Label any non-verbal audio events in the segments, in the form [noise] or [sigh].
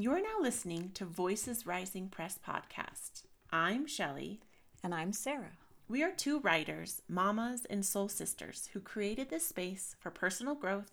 You are now listening to Voices Rising Press podcast. I'm Shelly. And I'm Sarah. We are two writers, mamas, and soul sisters who created this space for personal growth,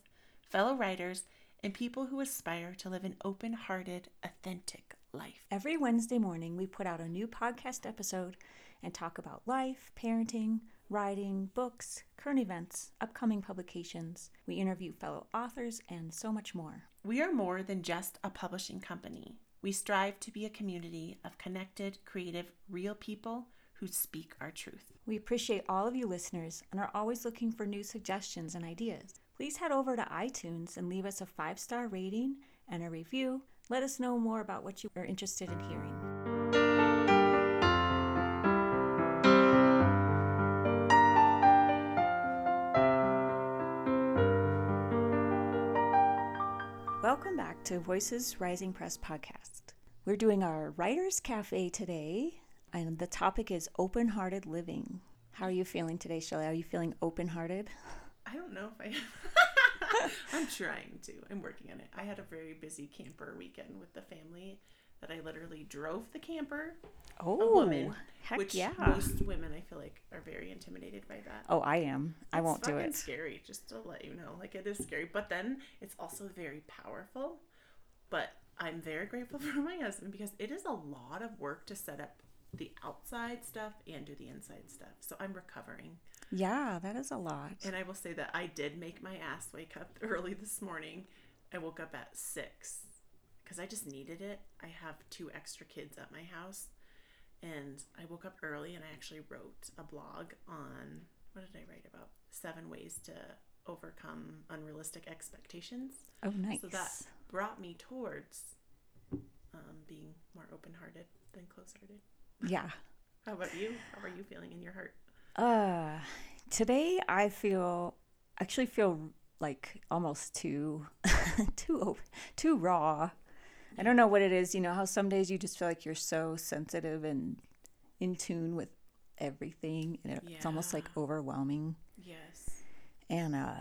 fellow writers, and people who aspire to live an open hearted, authentic life. Every Wednesday morning, we put out a new podcast episode and talk about life, parenting, writing, books, current events, upcoming publications. We interview fellow authors and so much more. We are more than just a publishing company. We strive to be a community of connected, creative, real people who speak our truth. We appreciate all of you listeners and are always looking for new suggestions and ideas. Please head over to iTunes and leave us a five star rating and a review. Let us know more about what you are interested in hearing. To Voices Rising Press podcast. We're doing our Writers Cafe today, and the topic is open hearted living. How are you feeling today, Shelly? Are you feeling open hearted? I don't know if I am. [laughs] I'm trying to. I'm working on it. I had a very busy camper weekend with the family that I literally drove the camper. Oh, a woman, heck which yeah. most women I feel like are very intimidated by that. Oh, I am. I It's won't do it. Scary, just to let you know. Like it is scary, but then it's also very powerful. But I'm very grateful [laughs] for my husband because it is a lot of work to set up the outside stuff and do the inside stuff. So I'm recovering. Yeah, that is a lot. And I will say that I did make my ass wake up [laughs] early this morning. I woke up at six because I just needed it. I have two extra kids at my house. And I woke up early and I actually wrote a blog on what did I write about? Seven ways to overcome unrealistic expectations. Oh, nice. So that brought me towards um, being more open hearted than close hearted. Yeah. [laughs] How about you? How are you feeling in your heart? Uh, today I feel actually feel like almost too [laughs] too open, too raw. I don't know what it is. You know how some days you just feel like you're so sensitive and in tune with everything, and it, it's almost like overwhelming. Yes. And uh,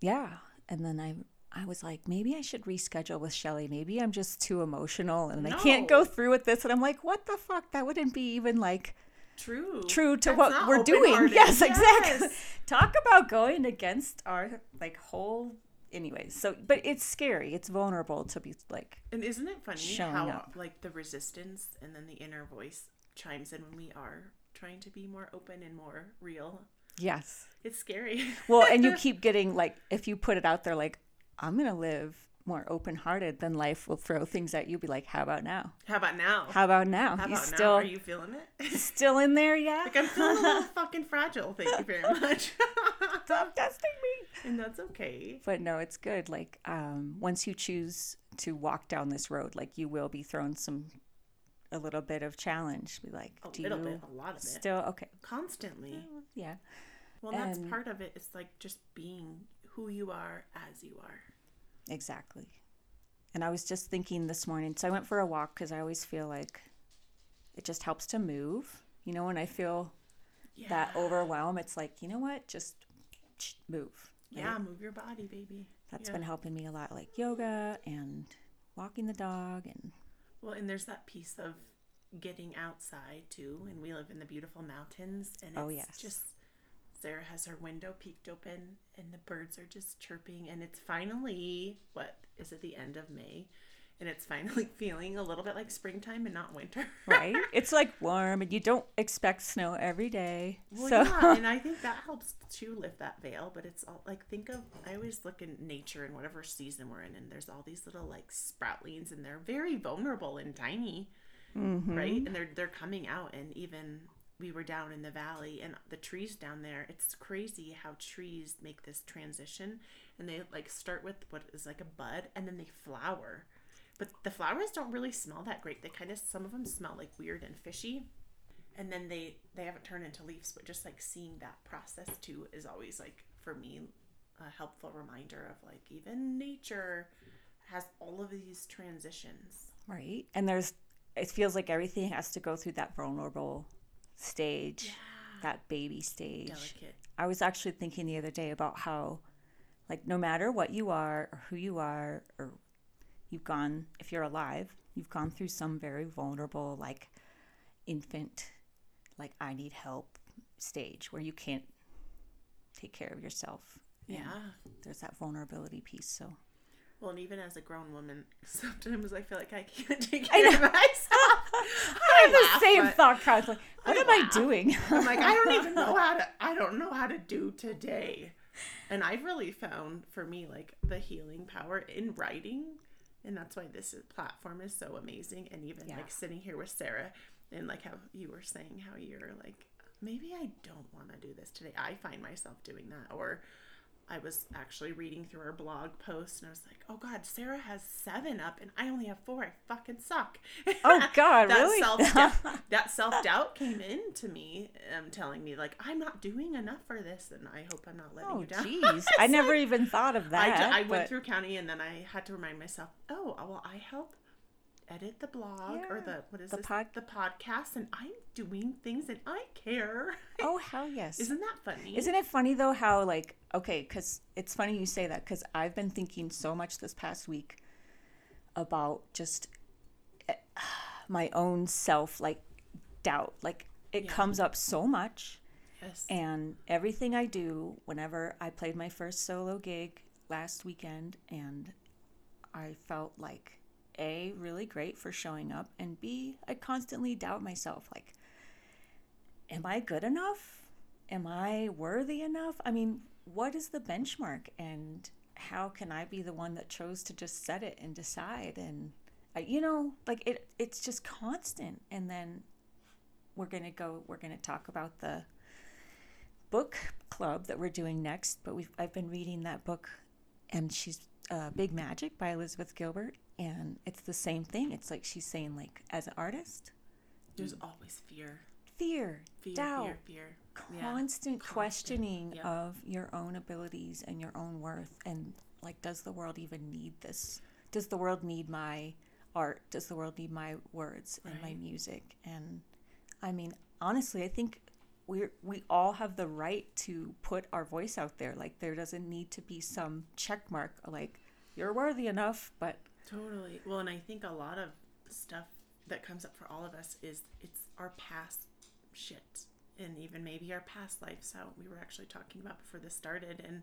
yeah, and then I I was like, maybe I should reschedule with Shelly. Maybe I'm just too emotional and I can't go through with this. And I'm like, what the fuck? That wouldn't be even like True. true to That's what we're doing. open-hearted. [laughs] Yes, exactly. Yes. [laughs] Talk about going against our like whole anyways. So but it's scary. It's vulnerable to be like And isn't it funny how up. like the resistance and then the inner voice chimes in when we are trying to be more open and more real? Yes. It's scary. [laughs] Well, and you keep getting like if you put it out there like I'm going to live more open-hearted, then life will throw things at you be like, "How about now? How about now? How about now? How you still now? Are you feeling it? [laughs] still in there yet? like I'm feeling a little [laughs] fucking fragile. Thank you very much. Stop testing me. and that's okay. But no, it's good. Like um, once you choose to walk down this road, like you will be thrown some a little bit of challenge. Be like, A do little you bit, a lot of it. still okay? Constantly. Yeah, Well, that's part of it. It's like just being who you are as you are. exactly. And I was just thinking this morning. So I went for a walk because I always feel like it just helps to move. You know, when I feel Yeah. that overwhelm, it's like, you know what, just move. right? Yeah, move your body, baby. That's Yeah. been helping me a lot, like yoga and walking the dog and Well, and there's that piece of getting outside too, and we live in the beautiful mountains, and oh, it's Oh, yes. just Sarah has her window peeked open, and the birds are just chirping, and it's finally what is it the end of May, and it's finally [laughs] feeling a little bit like springtime and not winter. right? [laughs] it's like warm, and you don't expect snow every day. Well, so yeah, and [laughs] I think that helps to lift that veil. But it's all like think of I always look in nature and whatever season we're in, and there's all these little like sproutlings, and they're very vulnerable and tiny, mm-hmm. right? And they're they're coming out, and even we were down in the valley, and the trees down there. It's crazy how trees make this transition, and they like start with what is like a bud, and then they flower. But the flowers don't really smell that great. They kind of some of them smell like weird and fishy and then they they haven't turned into leaves but just like seeing that process too is always like for me a helpful reminder of like even nature has all of these transitions right, and there's it feels like everything has to go through that vulnerable stage, that baby stage. delicate I was actually thinking the other day about how, like, no matter what you are or who you are, or you've gone, if you're alive, you've gone through some very vulnerable, like infant, like I need help stage where you can't take care of yourself. Yeah. There's that vulnerability piece. So Well, and even as a grown woman, [laughs] sometimes I feel like I can't [laughs] take care of myself. [laughs] I have the laugh, same but thought process. Like, what I am I doing? I'm like, I don't even [laughs] know how to. I don't know how to do today. And I've really found for me like the healing power in writing, and that's why this platform is so amazing. And even Yeah. like sitting here with Sarah, and like how you were saying how you're like, maybe I don't want to do this today. I find myself doing that, or I was actually reading through her blog post and I was like, oh God, Sarah has seven up and I only have four. I fucking suck. Oh, [laughs] God, [laughs] that really? Self that self doubt came into me, um, telling me like I'm not doing enough for this, and I hope I'm not letting Oh, you down. jeez. [laughs] I never even thought of I, that. I went through county and then I had to remind myself, oh, well, I help edit the blog or the what is the this pod- the podcast, and I'm doing things and I care. [laughs] Oh, hell yes. Isn't that funny? Isn't it funny though how like okay, because it's funny you say that because I've been thinking so much this past week about just eh, [sighs] my own self like doubt. Like it Yeah. comes up so much, yes. and everything I do. Whenever I played my first solo gig last weekend, and I felt like a really great for showing up, and b I constantly doubt myself like am I good enough? Am I worthy enough? I mean, what is the benchmark and how can I be the one that chose to just set it and decide and I, you know, like it it's just constant and then we're going to go we're going to talk about the book club that we're doing next, but we've I've been reading that book and she's uh, Big Magic by Elizabeth Gilbert and it's the same thing. It's like she's saying like as an artist, There's always fear, fear, fear, doubt, fear, fear. Yeah. constant, questioning yep. of your own abilities and your own worth and like does the world even need this does the world need my art does the world need my words and my music and i mean honestly i think we we all have the right to put our voice out there like there doesn't need to be some check mark like you're worthy enough but Totally. Well, and I think a lot of stuff that comes up for all of us is it's our past shit and even maybe our past lives So we were actually talking about before this started and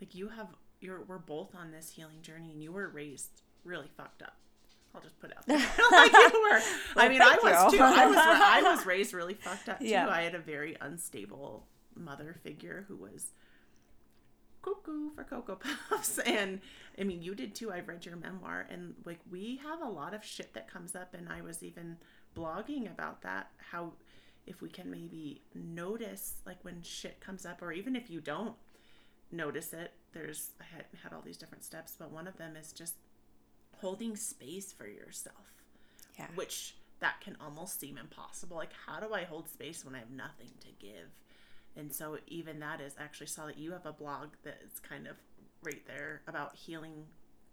like you have you're we're both on this healing journey and you were raised really fucked up. I'll just put it out there. [laughs] like you were. [laughs] I mean, I was you. too. I was I was [laughs] raised really fucked up too. Yeah. I had a very unstable mother figure who was cuckoo for Cocoa Puffs. And I mean, you did too. I've read your memoir, and like, we have a lot of shit that comes up. And I was even blogging about that. How, if we can maybe notice, like, when shit comes up, or even if you don't notice it, there's, I had, had all these different steps, but one of them is just holding space for yourself, yeah which that can almost seem impossible. Like, how do I hold space when I have nothing to give? And so even that is I actually saw that you have a blog that's kind of right there about healing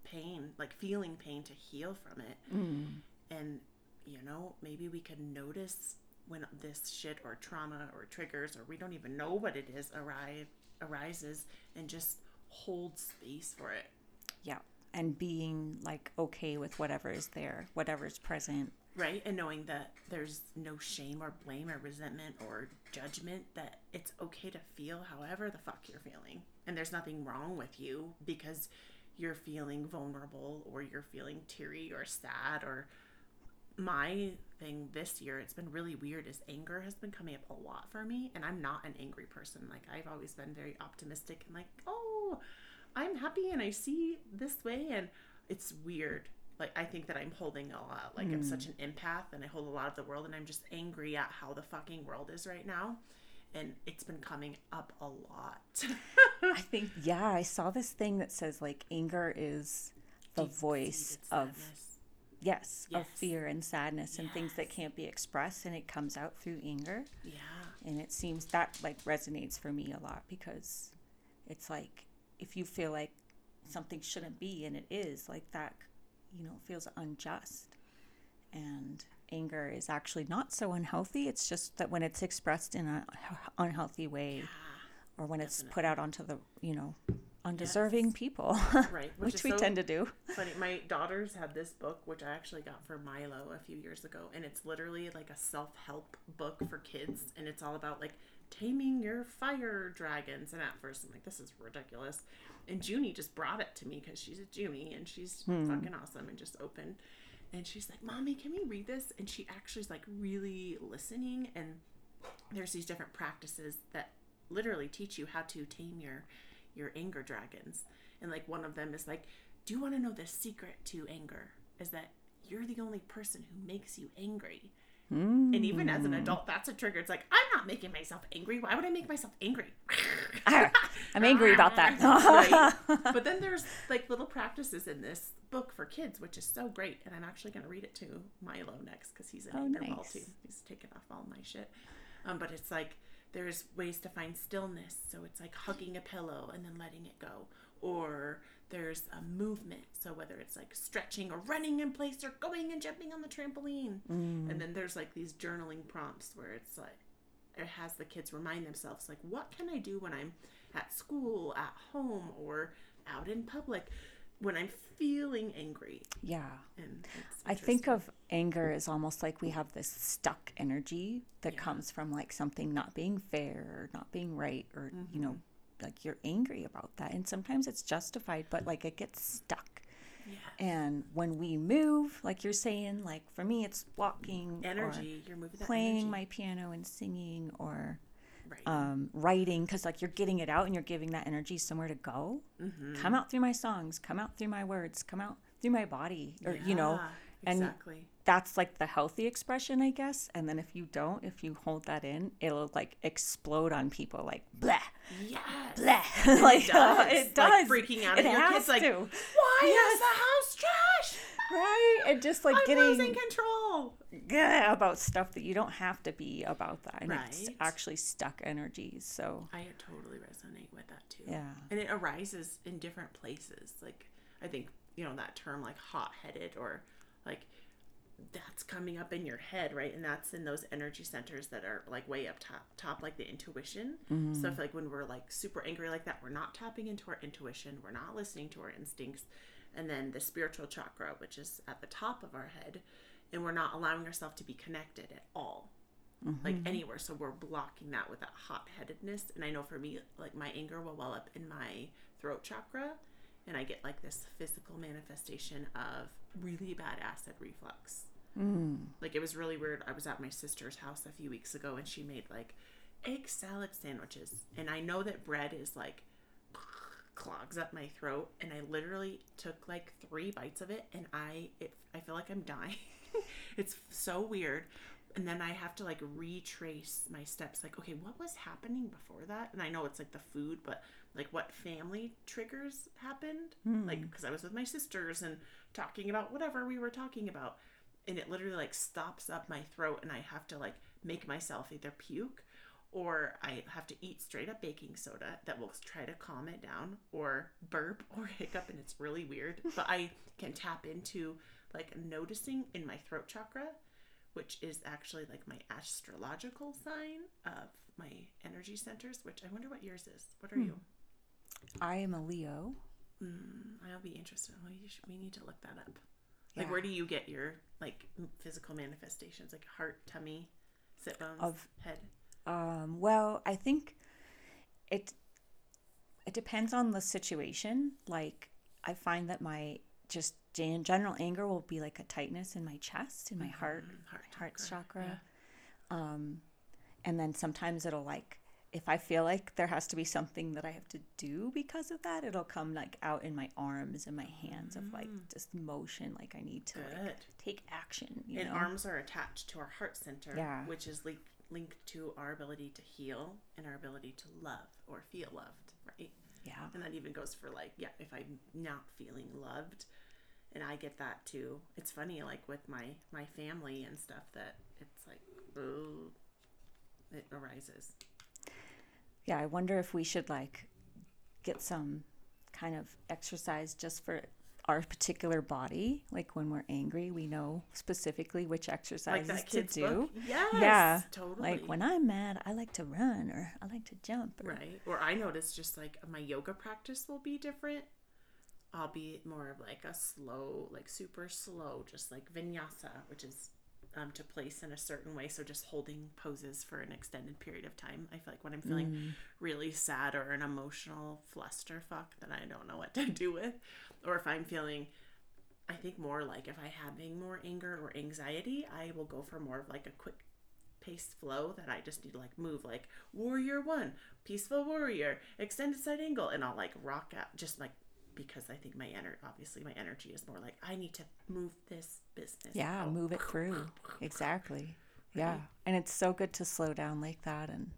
pain, like feeling pain to heal from it. Mm. And you know, maybe we can notice when this shit or trauma or triggers or we don't even know what it is arrive arises and just hold space for it. And being like okay with whatever is there whatever's present Right? And knowing that there's no shame or blame or resentment or judgment, that it's okay to feel however the fuck you're feeling. And there's nothing wrong with you because you're feeling vulnerable or you're feeling teary or sad or my thing this year it's been really weird is anger has been coming up a lot for me and i'm not an angry person like i've always been very optimistic and like oh i'm happy and i see this way and it's weird. Like i think that i'm holding a lot. Like i'm such hmm. an empath and i hold a lot of the world and i'm just angry at how the fucking world is right now and it's been coming up a lot. I think [laughs] yeah, I saw this thing that says like anger is the voice Deep-seated of sadness. yes, of fear and sadness and things that can't be expressed and it comes out through anger. yeah. And it seems that like resonates for me a lot because it's like if you feel like something shouldn't be and it is, like that you know, feels unjust. And anger is actually not so unhealthy. It's just that when it's expressed in an unhealthy way, or when it's put out onto the you know undeserving people, [laughs] Right. which, is we so tend to do. Funny. My daughters had this book, which I actually got for Milo a few years ago, and it's literally like a self-help book for kids, and it's all about like taming your fire dragons. And at first, I'm like, this is ridiculous. And Junie just brought it to me because she's a Junie and she's hmm. fucking awesome and just open. And she's like, "Mommy, can we read this?" And she actually is like really listening. And there's these different practices that literally teach you how to tame your your anger dragons. And like one of them is like, "Do you want to know the secret to anger? Is that you're the only person who makes you angry." And even as an adult, that's a trigger. It's like, I'm not making myself angry. Why would I make myself angry? [laughs] I'm angry about that. [laughs] Right? [laughs] But then there's like little practices in this book for kids, which is so great. And I'm actually going to read it to Milo next because he's an Oh, anger ball nice. too. He's taking off all my shit. Um, but it's like there's ways to find stillness. So it's like hugging a pillow and then letting it go. Or there's a movement. So whether it's like stretching or running in place or going and jumping on the trampoline. And then there's like these journaling prompts where it's like, it has the kids remind themselves like what can i do when i'm at school at home or out in public when i'm feeling angry yeah. and I think of anger as almost like we have this stuck energy that comes from like something not being fair or not being right or you know Mm-hmm. Like you're angry about that. And sometimes it's justified but like it gets stuck. Yeah. and when we move like you're saying like for me it's walking energy. You're moving that playing energy. my piano and singing or right. um, writing because like you're getting it out and you're giving that energy somewhere to go. Mm-hmm. come out through my songs. Come out through my words. Come out through my body or you know? And exactly that's like the healthy expression i guess and then if you don't if you hold that in it'll like explode on people like blah yes blah [laughs] like [laughs] it does. uh, it does like freaking out it at your kids like to. why is the house trash right and just like i'm losing getting control yeah, about stuff that you don't have to be about that and it's Right. actually stuck energies so I totally resonate with that too. Yeah. And it arises in different places. Like I think, you know, that term like hot headed or like that's coming up in your head, right? And that's in those energy centers that are like way up top, top like the intuition. Mm-hmm. So if like when we're like super angry like that, we're not tapping into our intuition, we're not listening to our instincts. And then the spiritual chakra, which is at the top of our head, and we're not allowing ourselves to be connected at all like mm-hmm. anywhere. So we're blocking that with that hot headedness. And I know for me, like my anger will well up in my throat chakra, and I get like this physical manifestation of really bad acid reflux. Mm. Like it was really weird. I was at my sister's house a few weeks ago, and she made like egg salad sandwiches, and I know that bread is like [sniffs] clogs up my throat and I literally took like 3 bites of it and I it, I feel like I'm dying. [laughs] it's so weird. And then I have to like retrace my steps like okay, what was happening before that? And I know it's like the food, but like what family triggers happened? Hmm. Like cuz I was with my sisters and talking about whatever we were talking about and it literally like stops up my throat and I have to like make myself either puke or I have to eat straight up baking soda that will try to calm it down, or burp or [laughs] hiccup, and it's really weird. But I can tap into like noticing in my throat chakra, which is actually like my astrological sign of my energy centers. Which I wonder what yours is. What are hmm. you? i am a leo Mm, I'll be interested. You should, we need to look that up. Like, where do you get your like physical manifestations? Like heart, tummy, sit bones, Of- head. Um, well, I think it it depends on the situation. Like I find that my just gen- general anger will be like a tightness in my chest, in my heart, heart heart chakra, chakra. Um, and then sometimes it'll like if I feel like there has to be something that I have to do because of that, it'll come like out in my arms and my hands of like just motion, like I need to like, Mm. Take action. You and know? arms are attached to our heart center, Yeah. which is linked linked to our ability to heal and our ability to love or feel loved, right? yeah. And that even goes for like, yeah, if I'm not feeling loved, and I get that too. It's funny, like with my my family and stuff, that it's like, oh, it arises. Yeah, I wonder if we should like get some kind of exercise just for our particular body. Like when we're angry, we know specifically which Like exercises that to do. book. Yes. Yeah. Totally. Like when I'm mad, I like to run or I like to jump. Or, Right. Or I notice just like my yoga practice will be different. I'll be more of like a slow, like super slow, just like vinyasa, which is um, to place in a certain way. So just holding poses for an extended period of time. I feel like when I'm feeling really sad or an emotional flusterfuck that I don't know what to do with, or if I'm feeling, I think more like if I having more anger or anxiety, I will go for more of like a quick paced flow that I just need to like move like warrior one, peaceful warrior, extended side angle, and I'll like rock out just like because I think my energy obviously my energy is more like I need to move this business. Yeah, out. move it through. Exactly. Yeah. And it's so good to slow down like that. And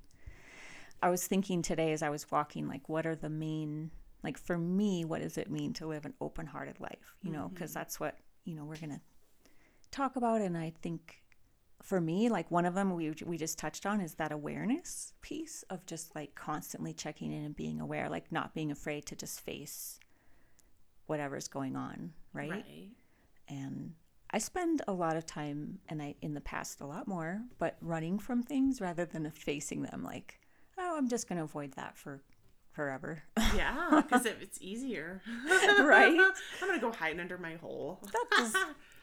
I was thinking today as I was walking, like, what are the main, like, for me, what does it mean to live an open hearted life? You know, because mm-hmm. that's what, you know, we're going to talk about. And I think for me, like, one of them we, we just touched on is that awareness piece of just like constantly checking in and being aware, like, not being afraid to just face whatever's going on. Right Right. and I spend a lot of time, and I in the past a lot more, but running from things rather than [laughs] facing them. Like, oh, I'm just going to avoid that for forever. [laughs] Yeah, because it's easier. [laughs] Right? I'm gonna go hide under my hole. That just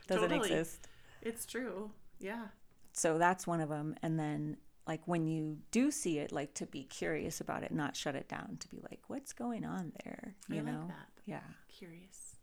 doesn't Totally. exist. It's true. Yeah. So that's one of them. And then, like when you do see it, like to be curious about it, not shut it down. To be like, what's going on there? You I know? like that. Yeah. Curious.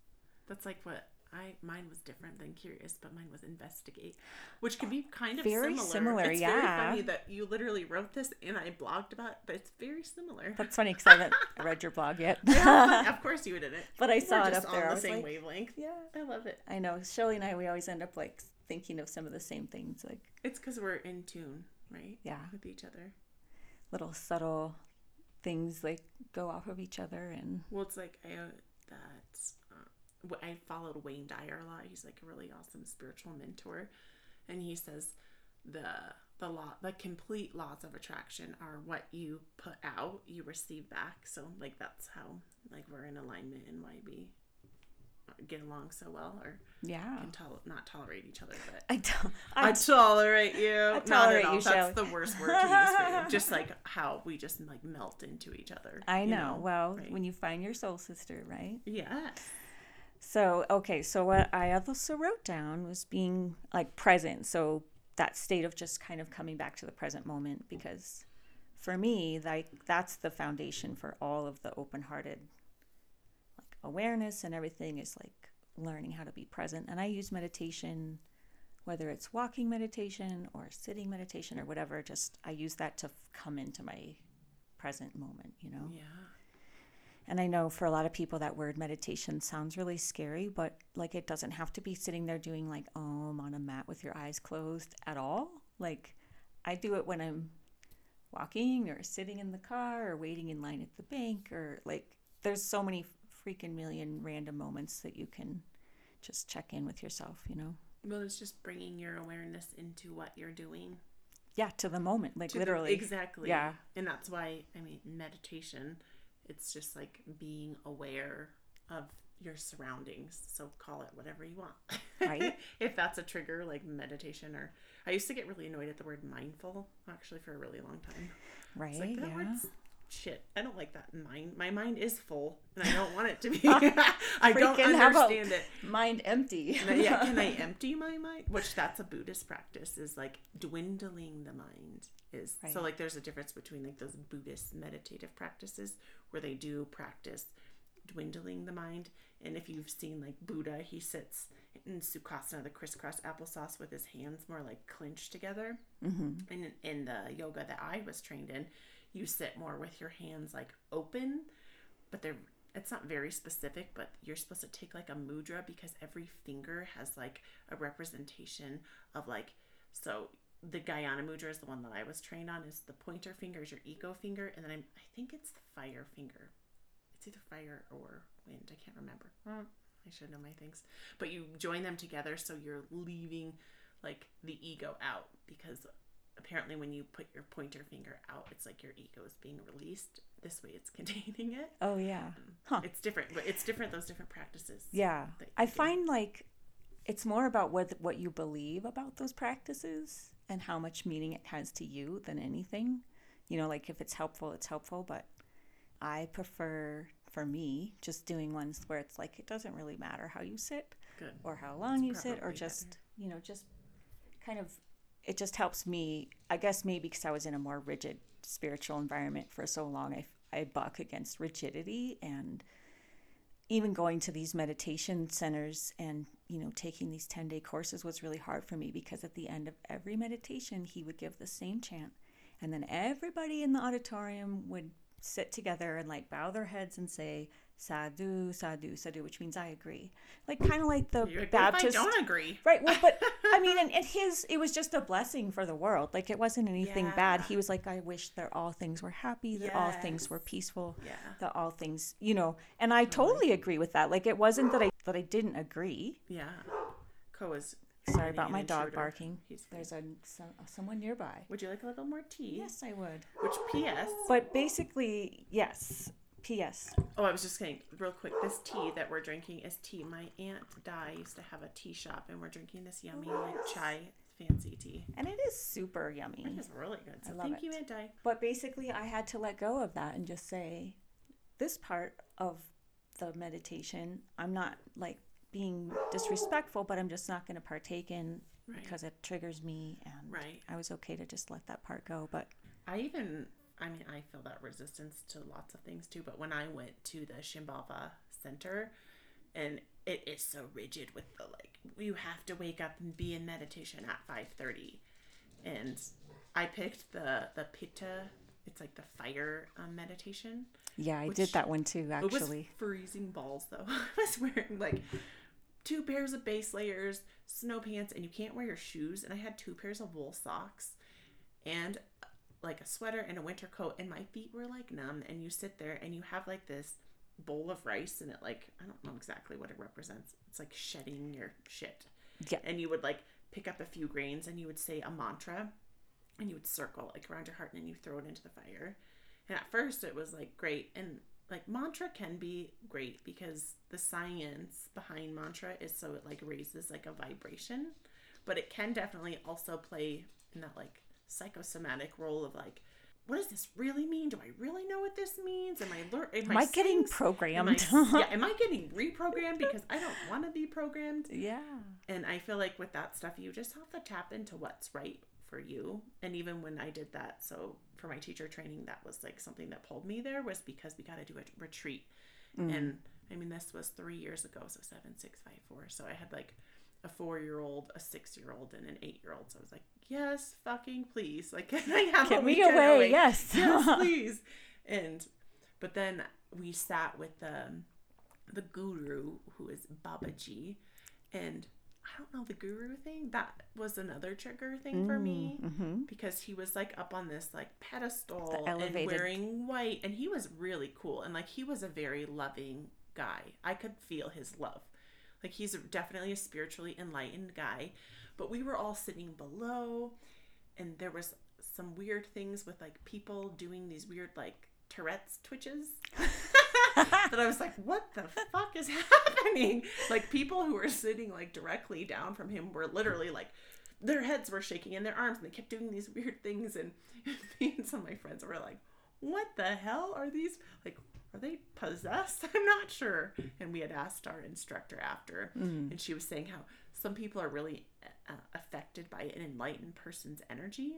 That's like what I mine was different than curious, but mine was investigate, which could be kind of Very similar. similar, It's yeah. very funny that you literally wrote this and I blogged about, it, but it's very similar. That's funny because I haven't [laughs] read your blog yet. Yeah, [laughs] of course you didn't. But I We're saw it just up there. On the same like, wavelength. yeah. I love it. I know. Shelly and I, we always end up like thinking of some of the same things. Like, It's because we're in tune, right? yeah. With each other. little subtle things like go off of each other and Well, it's like I uh, that uh, I followed Wayne Dyer a lot. He's like a really awesome spiritual mentor, and he says the the law the complete laws of attraction are what you put out, you receive back. So like that's how like we're in alignment why we get along so well or yeah can tol- not tolerate each other, but. i don't I, I, tolerate you. Not tolerate at all. you, That's the worst word to use for you. [laughs] Just like how we just like melt into each other. I you know well right? when you find your soul sister right Yeah. so okay so what i also wrote down was being like present so that state of just kind of coming back to the present moment because for me like that's the foundation for all of the open-hearted awareness and everything is like learning how to be present and i use meditation whether it's walking meditation or sitting meditation or whatever just i use that to f- come into my present moment you know Yeah. and I know for a lot of people that word meditation sounds really scary, but like it doesn't have to be sitting there doing like om on a mat with your eyes closed at all. Like I do it when I'm walking or sitting in the car or waiting in line at the bank or like there's so many freaking million random moments that you can just check in with yourself, you know. Well, it's just bringing your awareness into what you're doing. Yeah, to the moment, like To the- literally. exactly. Yeah. And that's why, I mean, meditation, it's just like being aware of your surroundings. So call it whatever you want. Right. [laughs] if that's a trigger, like meditation, or I used to get really annoyed at the word mindful actually for a really long time. Right. It's like that yeah. word's shit. I don't like that mind. My mind is full, and I don't want it to be. [laughs] [laughs] I don't Freaking, how about understand it. Mind empty. Yeah, can I [laughs] empty my mind? Which that's a Buddhist practice is like dwindling the mind is so like there's a difference between like those Buddhist meditative practices where they do practice dwindling the mind. And if you've seen like Buddha, he sits in Sukhasana, the crisscross applesauce with his hands more like clenched together. hmm And in the yoga that I was trained in, you sit more with your hands like open, but they're it's not very specific, but you're supposed to take like a mudra because every finger has like a representation of like so the Gyana mudra is the one that I was trained on is the pointer finger is your ego finger and then I'm, I think it's the fire finger. It's either fire or wind. I can't remember. Hmm, I should know my things. But you join them together so you're leaving like the ego out because apparently when you put your pointer finger out, it's like your ego is being released. This way, it's [laughs] containing it. Oh yeah. Um, huh. It's different, but it's different. Those different practices. Yeah. I do. find like it's more about what what you believe about those practices and how much meaning it has to you than anything. You know, like if it's helpful, it's helpful, but I prefer for me just doing ones where it's like it doesn't really matter how you sit Good. or how long you sit or just, you know, just kind of it just helps me. I guess maybe because I was in a more rigid spiritual environment for so long, I I buck against rigidity and even going to these meditation centers and you know taking these 10 day courses was really hard for me because at the end of every meditation he would give the same chant and then everybody in the auditorium would sit together and like bow their heads and say sadhu sadhu sadhu which means i agree like kind of like the You're baptist I don't agree? Right. Well, but I mean, and, and [laughs] his, it was just a blessing for the world. Like, it wasn't anything bad. He was like, I wish that all things were happy, that all things were peaceful, Yeah. that all things, you know, and I totally agree with that. Like, it wasn't that I, that I didn't agree. Yeah. Ko is. Sorry about my dog intruder. barking. He's There's a, some, someone nearby. Would you like a little more tea? Yes, I would. Which P.S. But basically, yes. P.S. Oh, I was just saying real quick. This tea that we're drinking is tea. My aunt Di used to have a tea shop, and we're drinking this yummy like chai fancy tea. And it is super yummy. It is really good. So I love thank you. Aunt Di. But basically, I had to let go of that and just say, this part of the meditation, I'm not like being disrespectful, but I'm just not going to partake in Right. because it triggers me. And Right. I was okay to just let that part go. But I even, I mean, I feel that resistance to lots of things too. But when I went to the Shimbava Center, and it is so rigid with the like, you have to wake up and be in meditation at five thirty, and I picked the the Pitta. It's like the fire um, meditation. yeah, I did that one too, actually. It was freezing balls though. [laughs] I was wearing like two pairs of base layers, snow pants, and you can't wear your shoes. And I had two pairs of wool socks and like a sweater and a winter coat, and my feet were like numb. And you sit there and you have like this bowl of rice, and it like I don't know exactly what it represents. It's like shedding your shit. Yeah. And you would like pick up a few grains and you would say a mantra and you would circle like around your heart and then you throw it into the fire. And at first it was like great and like mantra can be great because the science behind mantra is so it like raises like a vibration, but it can definitely also play in that like psychosomatic role of like what does this really mean? Do I really know what this means? Am I learn? Am, Am I getting saying programmed? Am I, yeah, [laughs] am I getting reprogrammed because I don't want to be programmed? yeah. And I feel like with that stuff, you just have to tap into what's right for you. And even when I did that, so for my teacher training, that was like something that pulled me there was because we got to do a retreat. Mm. And I mean, this was three years ago, so seven, six, five, four. So I had like a four year old, a six year old, and an eight year old. So I was like, yes, fucking please. Like, [laughs] can I have a Get me weekend away, yes. [laughs] yes, [laughs] please. And but then we sat with the the guru who is Babaji, and I don't know the guru thing. That was another trigger thing for me Mm-hmm. because he was like up on this like pedestal and wearing white, and he was really cool and like he was a very loving guy. I could feel his love. Like he's definitely a spiritually enlightened guy, but we were all sitting below, and there was some weird things with like people doing these weird like Tourette's twitches. [laughs] that I was like, what the fuck is [laughs] happening? Like people who were sitting like directly down from him were literally like their heads were shaking and their arms and they kept doing these weird things and [laughs] me and some of my friends were like, What the hell are these like are they possessed? I'm not sure. And we had asked our instructor after, hmm. and she was saying how some people are really uh, affected by an enlightened person's energy.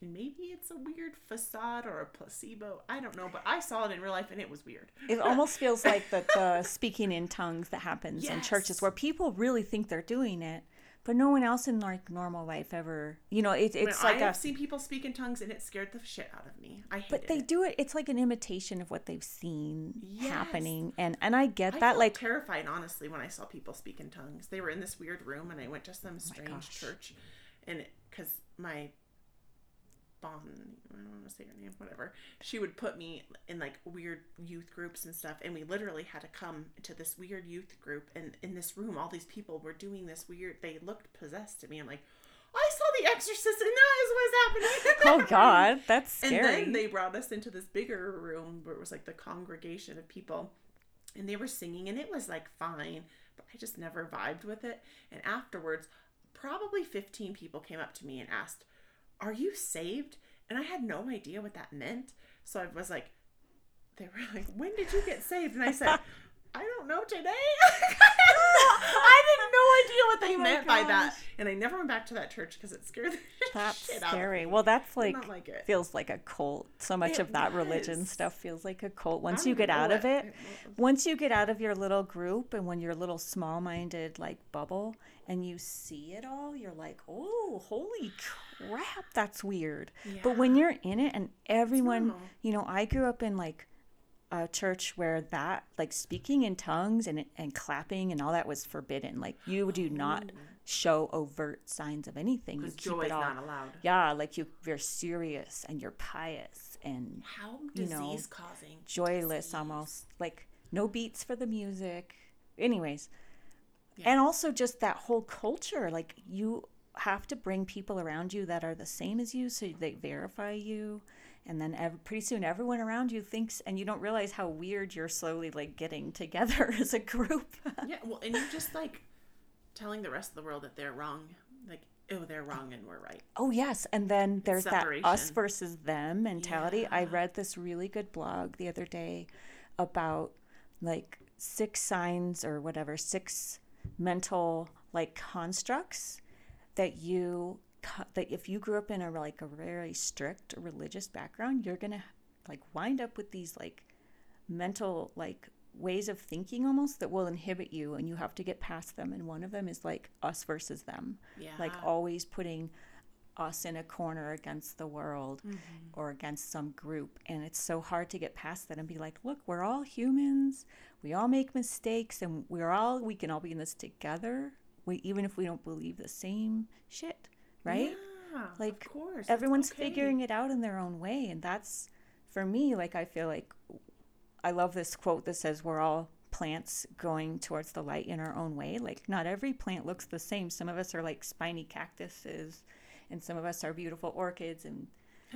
And maybe it's a weird facade or a placebo. I don't know, but I saw it in real life and it was weird. It [laughs] almost feels like the, the speaking in tongues that happens in churches where people really think they're doing it, but no one else in like normal life ever. You know, it, it's I like i've seen people speak in tongues and it scared the shit out of me. I But they it. do it. It's like an imitation of what they've seen Yes. happening, and and I get I that. Like terrified, honestly, when I saw people speak in tongues. They were in this weird room, and I went to some oh strange Oh church, and because my I don't want to say her name, whatever, she would put me in like weird youth groups and stuff, and we literally had to come to this weird youth group, and in this room, all these people were doing this weird. They looked possessed to me. I'm like. I saw The Exorcist, and that is what's happening. [laughs] Oh God, that's [laughs] And then they brought us into this bigger room where it was like the congregation of people, and they were singing, and it was like fine, but I just never vibed with it. And afterwards, probably 15 people came up to me and asked, Are you saved? And I had no idea what that meant. So I was like, They were like, When did you get saved? And I said, [laughs] I don't know today. [laughs] I had no idea what they Oh meant by that. And I never went back to that church because it scared the That's [laughs] shit out of scary. me. Well, that's like, like it. feels like a cult. So much It of that religion stuff feels like a cult. Once you get out of what it, once you get out of your little group and when your little small-minded like bubble and you see it all, you're like, "Oh, holy crap, that's weird." But when you're in it and everyone, you know, I grew up in like a church where that like speaking in tongues and and clapping and all that was forbidden. Like you do not show overt signs of anything. You Because keep joy it is all. not allowed. Yeah, like you you're serious and you're pious and How You disease know, causing? joyless disease. almost. Like no beats for the music. Anyways. Yeah. And also just that whole culture. Like you have to bring people around you that are the same as you so they verify you. And then ev- pretty soon everyone around you thinks, and you don't realize how weird you're slowly like getting together [laughs] as a group. [laughs] Yeah, well, and you're just like telling the rest of the world that they're wrong. Like, oh, they're wrong and we're right. Oh yes, and then there's that us versus them mentality. I read this really good blog the other day about like six signs or whatever, six mental like constructs that you that if you grew up in a like a very strict religious background, you're going to like wind up with these like mental like ways of thinking almost that will inhibit you and you have to get past them and one of them is like us versus them Yeah. like always putting us in a corner against the world Mm-hmm. or against some group and it's so hard to get past that and be like look we're all humans we all make mistakes and we're all we can all be in this together we even if we don't believe the same shit right Yeah, Like, of course. everyone's okay. figuring it out in their own way and that's for me like i feel like i love this quote that says we're all plants going towards the light in our own way like not every plant looks the same some of us are like spiny cactuses and some of us are beautiful orchids and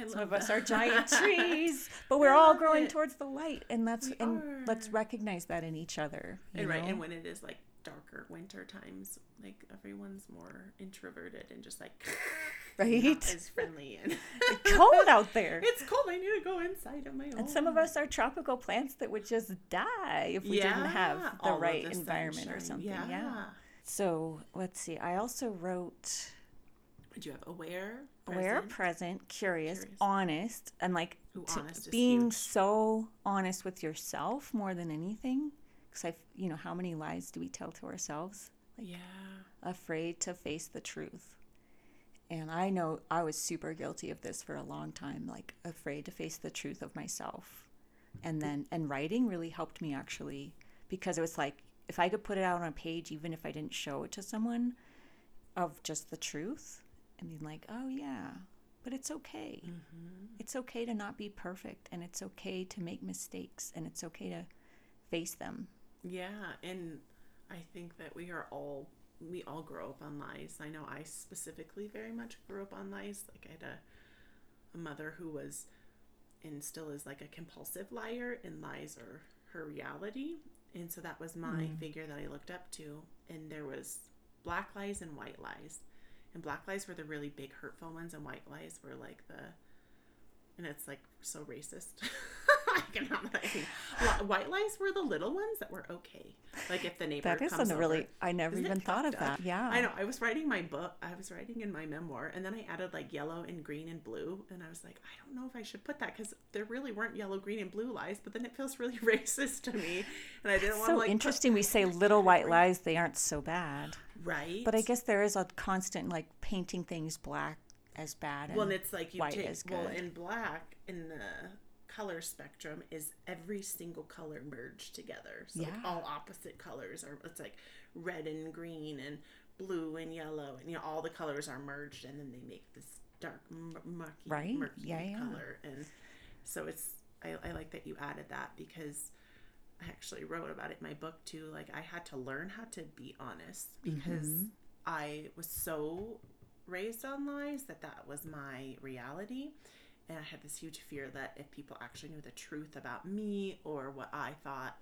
some of us are giant [laughs] trees but we're all growing it. towards the light and that's We and let's recognize that in each other And right, and when it is like darker winter times, like everyone's more introverted and just like [laughs] Right? not as friendly and cold out there [laughs] it's cold. I need to go inside of my own. And some of us are tropical plants that would just die if we didn't have the right the environment or something. Yeah. So let's see. I also wrote Would you have aware, aware, present? present, curious, Curious. honest, and like Ooh, honest being so honest with yourself more than anything. Because I, you know, how many lies do we tell to ourselves? yeah. afraid to face the truth. And I know I was super guilty of this for a long time, like afraid to face the truth of myself. And then, and writing really helped me actually because it was like if I could put it out on a page, even if I didn't show it to someone, of just the truth and being like, oh yeah, but it's okay. Mm-hmm. It's okay to not be perfect and it's okay to make mistakes and it's okay to face them. Yeah, and I think that we are all we all grow up on lies. I know I specifically very much grew up on lies. Like I had a, a mother who was and still is like a compulsive liar and lies are her reality. And so that was my mm-hmm. figure that I looked up to. And there was black lies and white lies. And black lies were the really big hurtful ones and white lies were like the and it's like so racist. [laughs] I cannot I white lies were the little ones that were okay. Like if the neighbor That comes isn't over. really, I never even thought of up? that. Yeah. I know. I was writing my book. I was writing in my memoir, and then I added like yellow and green and blue, and I was like, I don't know if I should put that because there really weren't yellow, green, and blue lies. But then it feels really [laughs] racist to me, and I didn't want to so like put- interesting. We [laughs] say little white lies; they aren't so bad. right? But I guess there is a constant like painting things black as bad. Well, and it's like you white take is well in black in the color spectrum is every single color merged together. So like all opposite colors are it's like red and green and blue and yellow and you know all the colors are merged and then they make this dark murky Right. murky Yeah, yeah. color and so it's I, I like that you added that because I actually wrote about it in my book too like I had to learn how to be honest because Mm-hmm. I was so raised on lies that that was my reality and i had this huge fear that if people actually knew the truth about me or what i thought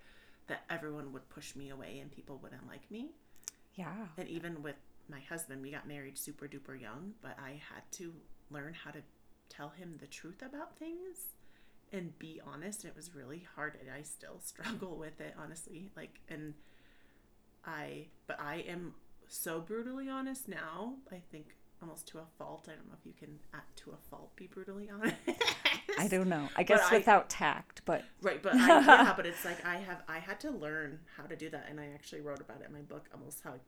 that everyone would push me away and people wouldn't like me. Yeah. and even with my husband we got married super duper young but i had to learn how to tell him the truth about things and be honest. And it was really hard and i still [laughs] struggle with it honestly. Like and i but i am so brutally honest now. I think almost to a fault i don't know if you can to a fault be brutally honest I don't know. I guess I- without tact, but Right, but I, yeah, [laughs] but it's like I have I had to learn how to do that, and I actually wrote about it in my book. Almost how it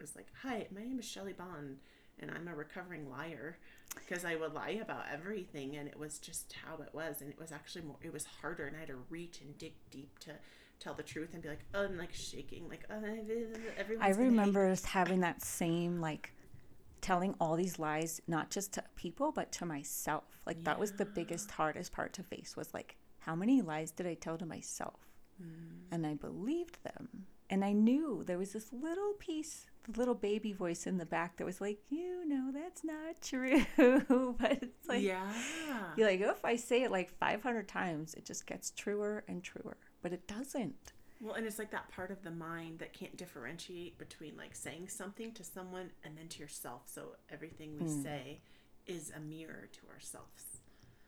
was like, "Hi, my name is Shelley Bond, and I'm a recovering liar," because I would lie about everything, and it was just how it was, and it was actually more. It was harder, and I had to reach and dig deep to tell the truth and be like, oh, I'm like shaking, like oh, everyone's I remember us having that same like telling all these lies not just to people but to myself. Like that was the biggest hardest part to face was like how many lies did I tell to myself? Mm. And I believed them. And I knew there was this little piece, the little baby voice in the back that was like, you know, that's not true. [laughs] but it's like yeah, you're like, if I say it like 500 times, it just gets truer and truer. But it doesn't. Well, and it's like that part of the mind that can't differentiate between like saying something to someone and then to yourself. So everything we hmm. say is a mirror to ourselves.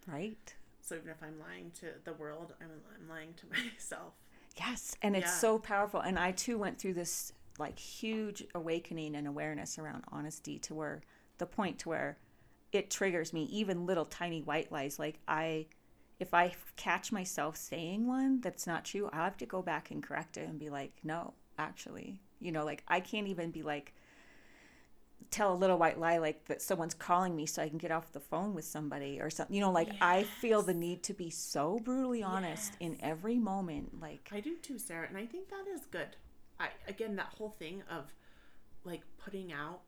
Right? So even if I'm lying to the world, I'm, I'm lying to [laughs] myself. Yes, and it's Yeah. so powerful. And I too went through this like huge awakening and awareness around honesty to where the point to where it triggers me even little tiny white lies like I if I catch myself saying one that's not true, I have to go back and correct it and be like, "No, actually." You know, like I can't even be like tell a little white lie like that someone's calling me so I can get off the phone with somebody or something. You know, like I feel the need to be so brutally honest in every moment like I do too, Sarah, and I think that is good. I again that whole thing of like putting out